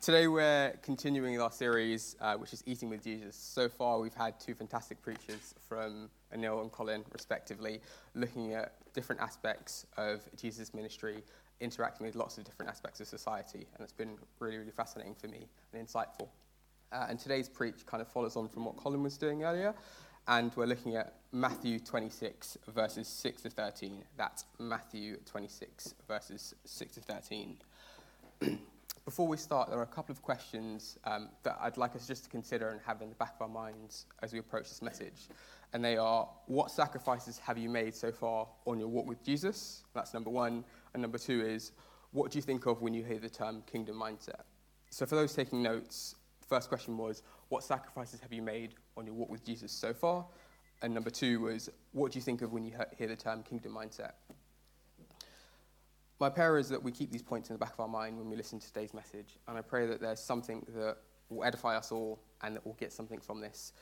Today we're continuing our series, uh, which is Eating with Jesus. So far, we've had two fantastic preachers from Anil and Colin, respectively, looking at different aspects of Jesus' ministry, interacting with lots of different aspects of society, and it's been really, really fascinating for me and insightful. Uh, and today's preach kind of follows on from what Colin was doing earlier, and we're looking at Matthew 26, verses 6 to 13. That's Matthew 26, verses 6 to 13. Before we start, there are a couple of questions um, that I'd like us just to consider and have in the back of our minds as we approach this message. And they are what sacrifices have you made so far on your walk with Jesus? That's number one. And number two is what do you think of when you hear the term kingdom mindset? So, for those taking notes, first question was what sacrifices have you made on your walk with Jesus so far? And number two was what do you think of when you hear the term kingdom mindset? My prayer is that we keep these points in the back of our mind when we listen to today's message, and I pray that there's something that will edify us all and that we'll get something from this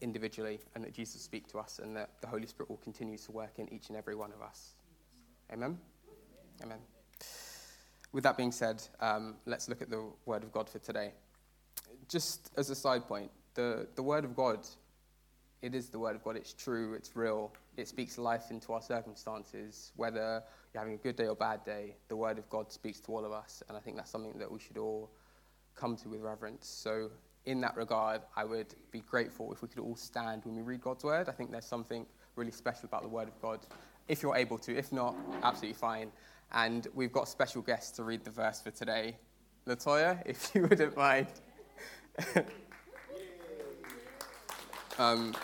individually, and that Jesus will speak to us, and that the Holy Spirit will continue to work in each and every one of us. Amen? Amen. With that being said, um, let's look at the Word of God for today. Just as a side point, the, the Word of God, it is the Word of God. It's true, it's real, it speaks life into our circumstances, whether you're having a good day or bad day, the word of God speaks to all of us, and I think that's something that we should all come to with reverence. So, in that regard, I would be grateful if we could all stand when we read God's word. I think there's something really special about the word of God, if you're able to. If not, absolutely fine. And we've got special guests to read the verse for today. Latoya, if you wouldn't mind. um,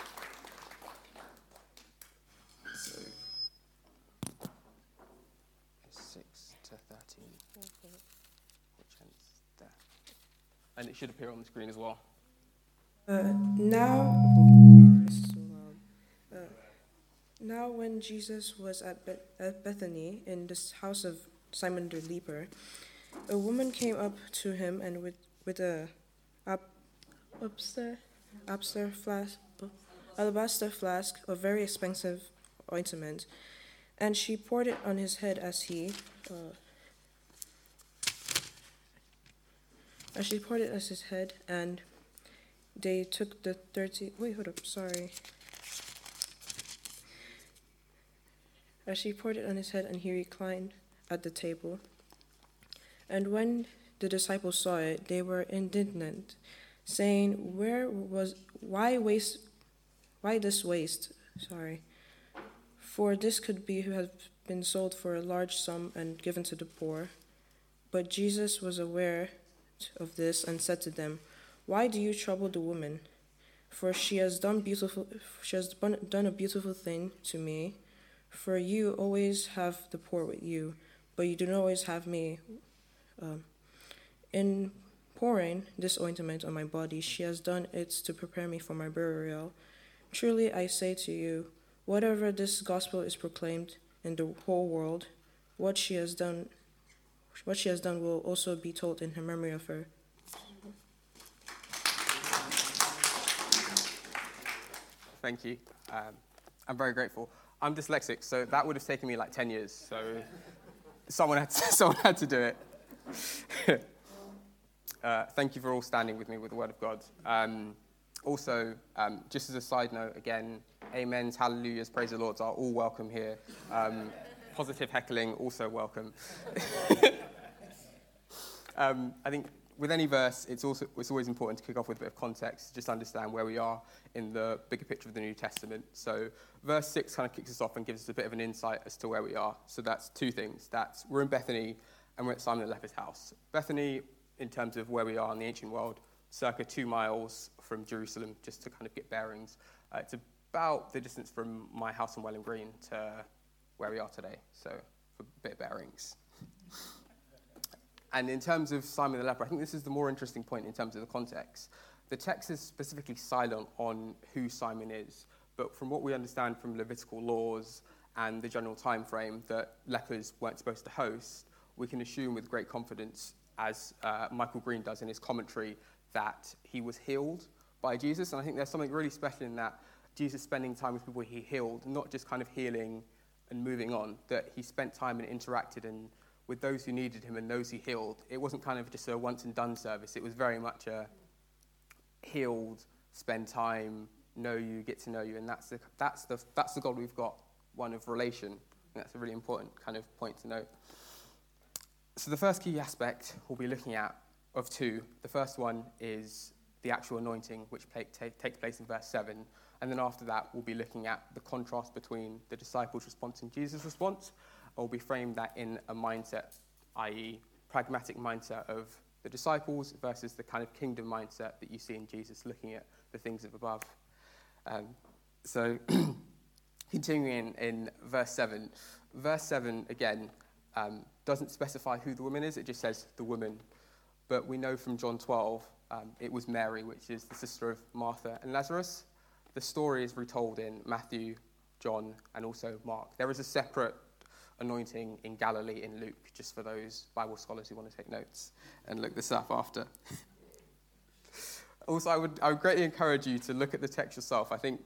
and it should appear on the screen as well. Uh, now, uh, now when Jesus was at, Be- at Bethany in the house of Simon the leper, a woman came up to him and with with a ab- alabaster flask, alabaster flask of very expensive ointment, and she poured it on his head as he. Uh, And she poured it as his head, and they took the thirty. Wait, hold up, sorry. As she poured it on his head, and he reclined at the table. And when the disciples saw it, they were indignant, saying, "Where was why waste? Why this waste? Sorry, for this could be who had been sold for a large sum and given to the poor." But Jesus was aware of this and said to them, Why do you trouble the woman? For she has done beautiful she has done a beautiful thing to me. For you always have the poor with you, but you do not always have me. Um, in pouring this ointment on my body, she has done it to prepare me for my burial. Truly I say to you, whatever this gospel is proclaimed in the whole world, what she has done what she has done will also be told in her memory of her. Thank you. Um, I'm very grateful. I'm dyslexic, so that would have taken me like 10 years. So someone had to, someone had to do it. uh, thank you for all standing with me with the Word of God. Um, also, um, just as a side note, again, amens, hallelujahs, praise the Lord are all welcome here. Um, positive heckling also welcome. um, I think with any verse, it's, also, it's always important to kick off with a bit of context, just understand where we are in the bigger picture of the New Testament. So, verse 6 kind of kicks us off and gives us a bit of an insight as to where we are. So, that's two things. That's we're in Bethany and we're at Simon the leper's house. Bethany, in terms of where we are in the ancient world, circa two miles from Jerusalem, just to kind of get bearings. Uh, it's about the distance from my house in Welham Green to where we are today. So, for a bit bearings. And in terms of Simon the leper, I think this is the more interesting point in terms of the context. The text is specifically silent on who Simon is, but from what we understand from Levitical laws and the general time frame that lepers weren't supposed to host, we can assume with great confidence, as uh, Michael Green does in his commentary, that he was healed by Jesus. And I think there's something really special in that Jesus spending time with people he healed, not just kind of healing and moving on, that he spent time and interacted and with those who needed him and those he healed. It wasn't kind of just a once and done service, it was very much a healed, spend time, know you, get to know you, and that's the, that's the, that's the God we've got, one of relation. And that's a really important kind of point to note. So the first key aspect we'll be looking at of two, the first one is the actual anointing, which takes place in verse 7. And then after that, we'll be looking at the contrast between the disciples' response and Jesus' response. And we'll be framed that in a mindset, i.e., pragmatic mindset of the disciples versus the kind of kingdom mindset that you see in Jesus, looking at the things of above. Um, so, continuing in, in, verse 7, verse 7 again um, doesn't specify who the woman is, it just says the woman. But we know from John 12 um, it was Mary, which is the sister of Martha and Lazarus. The story is retold in Matthew, John, and also Mark. There is a separate anointing in Galilee in Luke, just for those Bible scholars who want to take notes and look this up after. also, I would, I would greatly encourage you to look at the text yourself. I think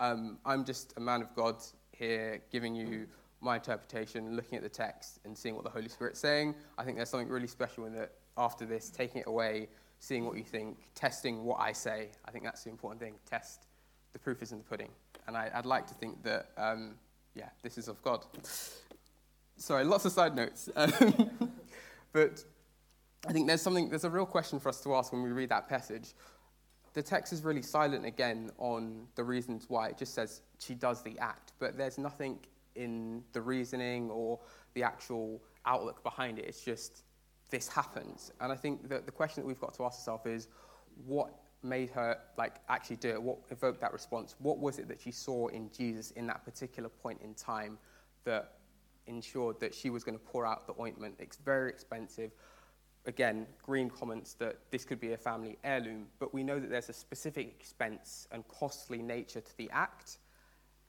um, I'm just a man of God here giving you my interpretation, looking at the text and seeing what the Holy Spirit's saying. I think there's something really special in that after this, taking it away seeing what you think, testing what I say. I think that's the important thing. Test. The proof is in the pudding. And I, would like to think that, um, yeah, this is of God. Sorry, lots of side notes. but I think there's something, there's a real question for us to ask when we read that passage. The text is really silent again on the reasons why. It just says she does the act, but there's nothing in the reasoning or the actual outlook behind it. It's just this happens. And I think that the question that we've got to ask ourselves is what made her like actually do it? What evoked that response? What was it that she saw in Jesus in that particular point in time that ensured that she was going to pour out the ointment? It's very expensive. Again, Green comments that this could be a family heirloom, but we know that there's a specific expense and costly nature to the act,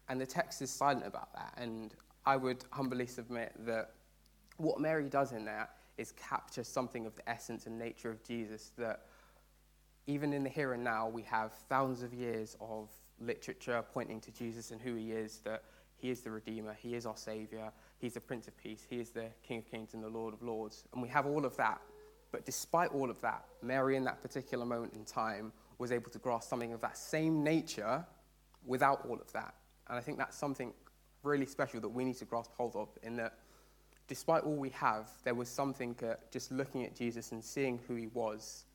and the text is silent about that. And I would humbly submit that what Mary does in that is capture something of the essence and nature of Jesus that even in the here and now, we have thousands of years of literature pointing to Jesus and who he is, that he is the Redeemer, he is our Savior, he's the Prince of Peace, he is the King of Kings and the Lord of Lords. And we have all of that. But despite all of that, Mary, in that particular moment in time, was able to grasp something of that same nature without all of that. And I think that's something really special that we need to grasp hold of in that despite all we have, there was something uh, just looking at Jesus and seeing who he was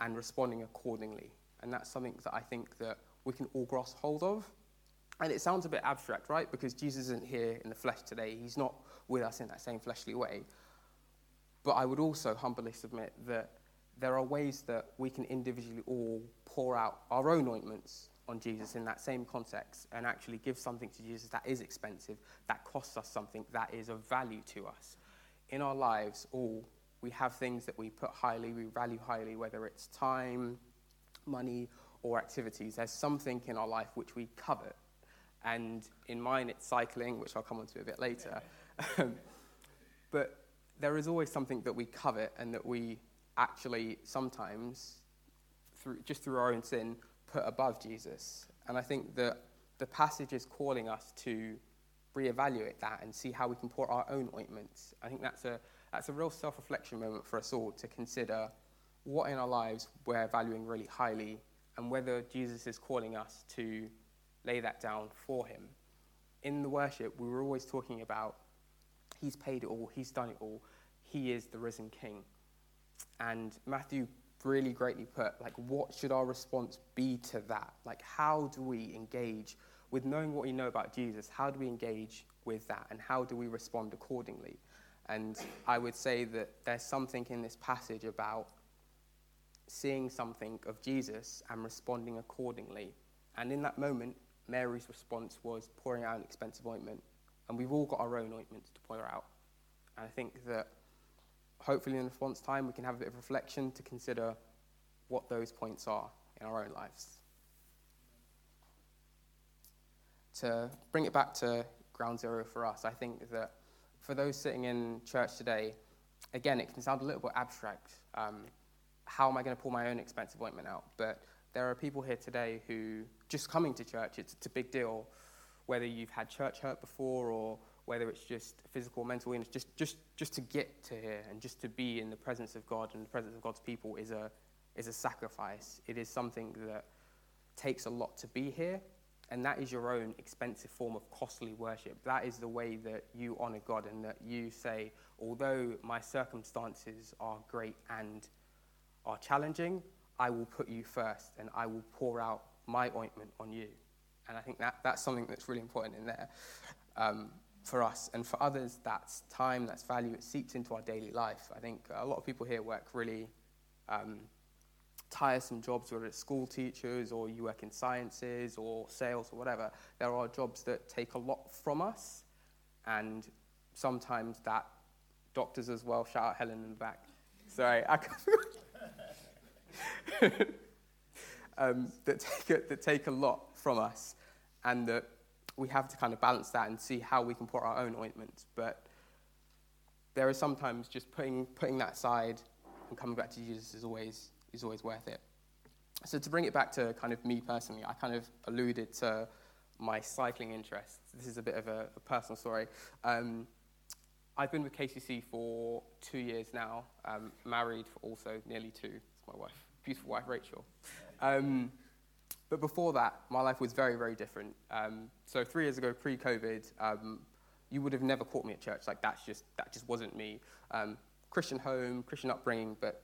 and responding accordingly. And that's something that I think that we can all grasp hold of. And it sounds a bit abstract, right? Because Jesus isn't here in the flesh today. He's not with us in that same fleshly way. But I would also humbly submit that there are ways that we can individually all pour out our own ointments on Jesus in that same context and actually give something to Jesus that is expensive, that costs us something, that is of value to us. In our lives, all we have things that we put highly, we value highly, whether it's time, money, or activities. There's something in our life which we covet. And in mine, it's cycling, which I'll come on to a bit later. but there is always something that we covet and that we actually sometimes, through, just through our own sin, put above Jesus. And I think that the passage is calling us to reevaluate that and see how we can pour our own ointments. I think that's a, that's a real self reflection moment for us all to consider what in our lives we're valuing really highly and whether Jesus is calling us to lay that down for him. In the worship, we were always talking about he's paid it all, he's done it all, he is the risen king. And Matthew really greatly put. Like, what should our response be to that? Like, how do we engage with knowing what we know about Jesus? How do we engage with that? And how do we respond accordingly? And I would say that there's something in this passage about seeing something of Jesus and responding accordingly. And in that moment, Mary's response was pouring out an expensive ointment. And we've all got our own ointments to pour out. And I think that hopefully in response time we can have a bit of reflection to consider what those points are in our own lives. To bring it back to ground zero for us, I think that for those sitting in church today, again, it can sound a little bit abstract. Um, how am I going to pull my own expensive ointment out? But there are people here today who just coming to church, it's, it's a big deal. Whether you've had church hurt before or whether it's just physical or mental illness, just, just, just to get to here and just to be in the presence of God and the presence of God's people is a, is a sacrifice. It is something that takes a lot to be here, and that is your own expensive form of costly worship. That is the way that you honor God and that you say, although my circumstances are great and are challenging, I will put you first and I will pour out my ointment on you. And I think that, that's something that's really important in there um, for us. And for others, that's time, that's value, it seeps into our daily life. I think a lot of people here work really um, tiresome jobs, whether it's school teachers or you work in sciences or sales or whatever. There are jobs that take a lot from us, and sometimes that doctors as well. Shout out Helen in the back. Sorry, um, that, take a, that take a lot from us, and that we have to kind of balance that and see how we can put our own ointment. But there is sometimes just putting, putting that aside and coming back to Jesus is always, is always worth it. So to bring it back to kind of me personally, I kind of alluded to my cycling interests. This is a bit of a, a personal story. Um, I've been with KCC for two years now, um, married for also nearly two. It's my wife, beautiful wife, Rachel. Um, but before that, my life was very, very different. Um, so three years ago, pre-COVID, um, you would have never caught me at church. Like that's just that just wasn't me. Um, Christian home, Christian upbringing, but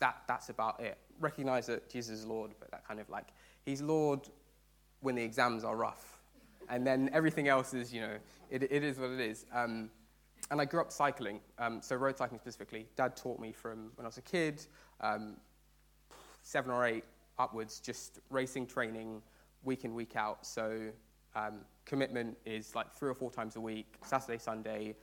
that that's about it. Recognize that Jesus is Lord, but that kind of like He's Lord when the exams are rough, and then everything else is you know it, it is what it is. Um, and I grew up cycling, um, so road cycling specifically. Dad taught me from when I was a kid, um, seven or eight upwards, just racing training week in, week out. So um, commitment is like three or four times a week, Saturday, Sunday.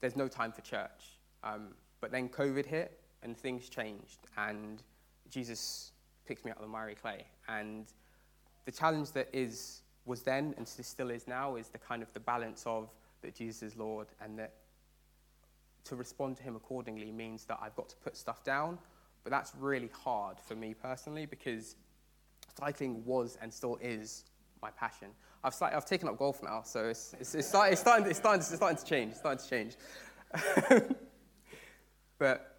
There's no time for church. Um, but then COVID hit and things changed, and Jesus picked me out of the miry clay. And the challenge that is was then and still is now is the kind of the balance of that Jesus is Lord and that to respond to him accordingly means that I've got to put stuff down. But that's really hard for me personally because cycling was and still is my passion. I've, started, I've taken up golf now, so it's, it's, it's, start, it's, starting, it's, starting, it's starting to change. It's starting to change. but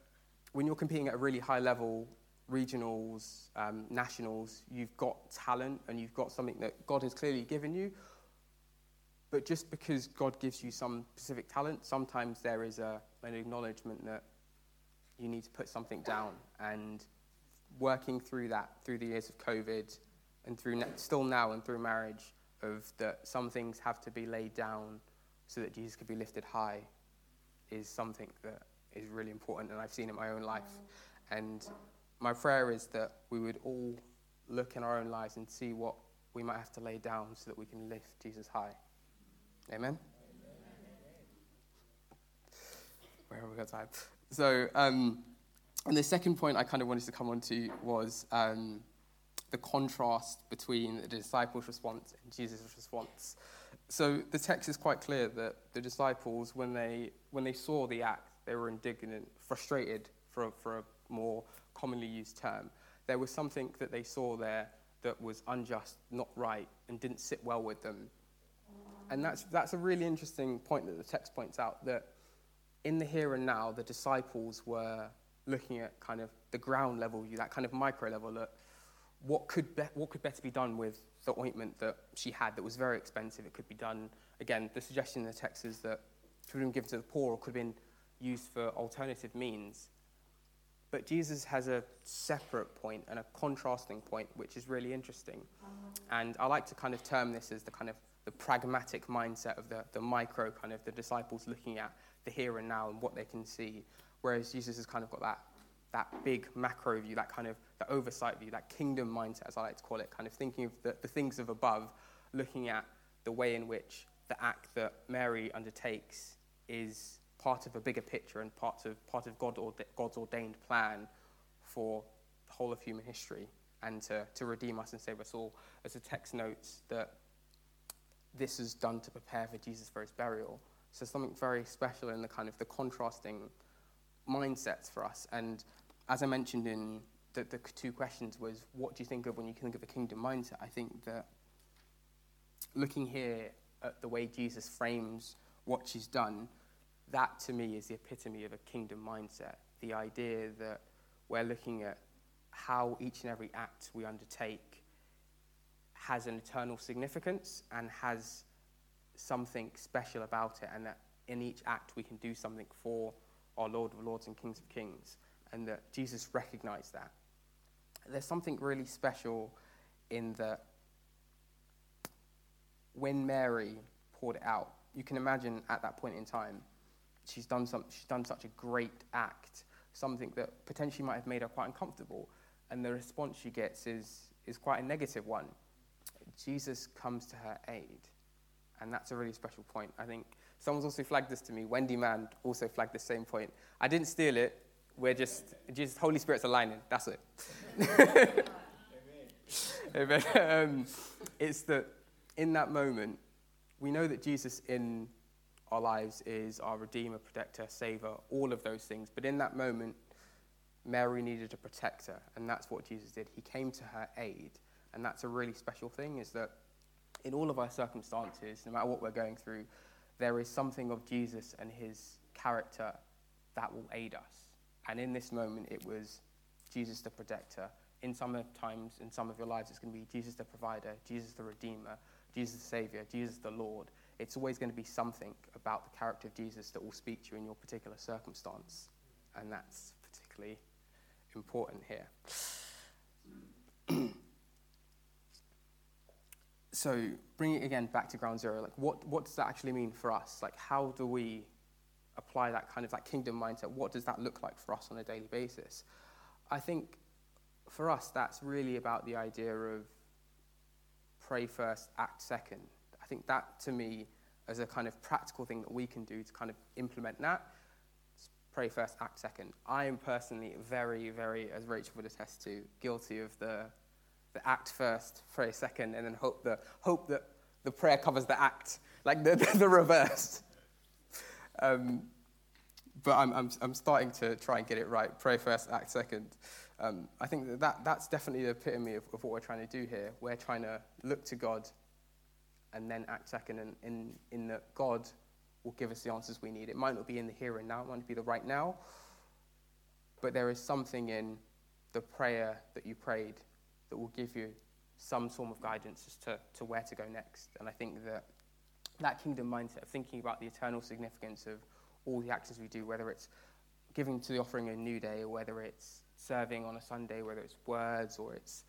when you're competing at a really high level, regionals, um, nationals, you've got talent and you've got something that God has clearly given you. But just because God gives you some specific talent, sometimes there is a, an acknowledgement that you need to put something down. And working through that, through the years of COVID, and through still now and through marriage, of that some things have to be laid down so that Jesus could be lifted high, is something that is really important, and I've seen it in my own life. And my prayer is that we would all look in our own lives and see what we might have to lay down so that we can lift Jesus high. Amen? Where have we got time? So, um, and the second point I kind of wanted to come on to was um, the contrast between the disciples' response and Jesus' response. So the text is quite clear that the disciples, when they, when they saw the act, they were indignant, frustrated, for, for a more commonly used term. There was something that they saw there that was unjust, not right, and didn't sit well with them. And that's, that's a really interesting point that the text points out that in the here and now, the disciples were looking at kind of the ground level view, that kind of micro level, at what could, be, what could better be done with the ointment that she had that was very expensive. It could be done, again, the suggestion in the text is that it could have been given to the poor or could have been used for alternative means. But Jesus has a separate point and a contrasting point, which is really interesting. And I like to kind of term this as the kind of the pragmatic mindset of the, the micro kind of the disciples looking at the here and now and what they can see, whereas Jesus has kind of got that, that big macro view, that kind of the oversight view, that kingdom mindset, as I like to call it, kind of thinking of the, the things of above, looking at the way in which the act that Mary undertakes is part of a bigger picture and part of, part of God or, God's ordained plan for the whole of human history and to, to redeem us and save us all. As the text notes, that this is done to prepare for Jesus for his burial. So something very special in the kind of the contrasting mindsets for us. And as I mentioned in the, the two questions was, what do you think of when you think of a kingdom mindset? I think that looking here at the way Jesus frames what she's done, that to me is the epitome of a kingdom mindset. The idea that we're looking at how each and every act we undertake has an eternal significance and has something special about it, and that in each act we can do something for our Lord of Lords and Kings of Kings, and that Jesus recognized that. There's something really special in that when Mary poured it out, you can imagine at that point in time, she's done, some, she's done such a great act, something that potentially might have made her quite uncomfortable. And the response she gets is, is quite a negative one. Jesus comes to her aid. And that's a really special point. I think someone's also flagged this to me. Wendy Mann also flagged the same point. I didn't steal it. We're just, Jesus, Holy Spirit's aligning. That's it. Amen. Amen. Um, it's that in that moment, we know that Jesus in our lives is our Redeemer, Protector, Savior, all of those things. But in that moment, Mary needed a protector, and that's what Jesus did. He came to her aid, and that's a really special thing. Is that in all of our circumstances, no matter what we're going through, there is something of Jesus and His character that will aid us. And in this moment, it was Jesus the protector. In some times, in some of your lives, it's going to be Jesus the provider, Jesus the redeemer, Jesus the Savior, Jesus the Lord. It's always going to be something about the character of Jesus that will speak to you in your particular circumstance. And that's particularly important here. so, bringing it again back to ground zero, like what, what does that actually mean for us? Like, how do we apply that kind of that kingdom mindset? What does that look like for us on a daily basis? I think for us, that's really about the idea of pray first, act second. Think that to me, as a kind of practical thing that we can do to kind of implement that, pray first, act second. I am personally very, very, as Rachel would attest to, guilty of the, the act first, pray second, and then hope, the, hope that the prayer covers the act, like the, the, the reverse. Um, but I'm, I'm, I'm starting to try and get it right. Pray first, act second. Um, I think that, that that's definitely the epitome of, of what we're trying to do here. We're trying to look to God and then act second, and in, in that God will give us the answers we need. It might not be in the here and now, it might not be the right now, but there is something in the prayer that you prayed that will give you some form of guidance as to, to where to go next. And I think that that kingdom mindset of thinking about the eternal significance of all the actions we do, whether it's giving to the offering a new day, or whether it's serving on a Sunday, whether it's words or it's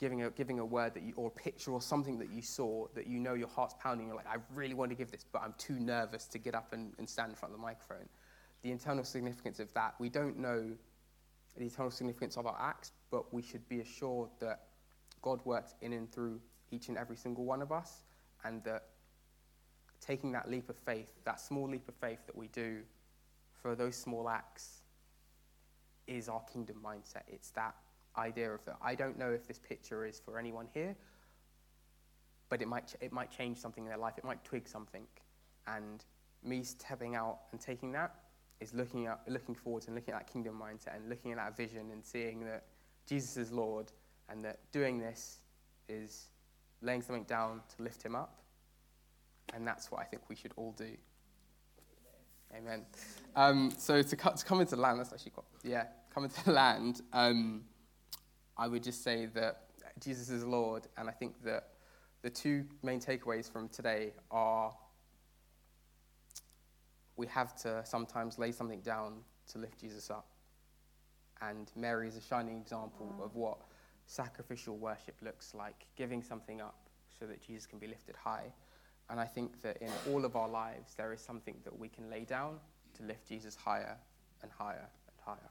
giving a, giving a word that you, or a picture or something that you saw that you know your heart's pounding. You're like, I really want to give this, but I'm too nervous to get up and, and stand in front of the microphone. The internal significance of that, we don't know the eternal significance of our acts, but we should be assured that God works in and through each and every single one of us, and that taking that leap of faith, that small leap of faith that we do for those small acts, is our kingdom mindset. It's that idea of that. I don't know if this picture is for anyone here, but it might, it might change something in their life. It might twig something. And me stepping out and taking that is looking, at, looking forward and looking at that kingdom mindset and looking at that vision and seeing that Jesus is Lord and that doing this is laying something down to lift him up. And that's what I think we should all do. Amen. Um, so to, to, come into the land, that's actually quite, yeah, come into the land, um, I would just say that Jesus is Lord, and I think that the two main takeaways from today are we have to sometimes lay something down to lift Jesus up. And Mary is a shining example mm. of what sacrificial worship looks like, giving something up so that Jesus can be lifted high. And I think that in all of our lives, there is something that we can lay down to lift Jesus higher and higher and higher.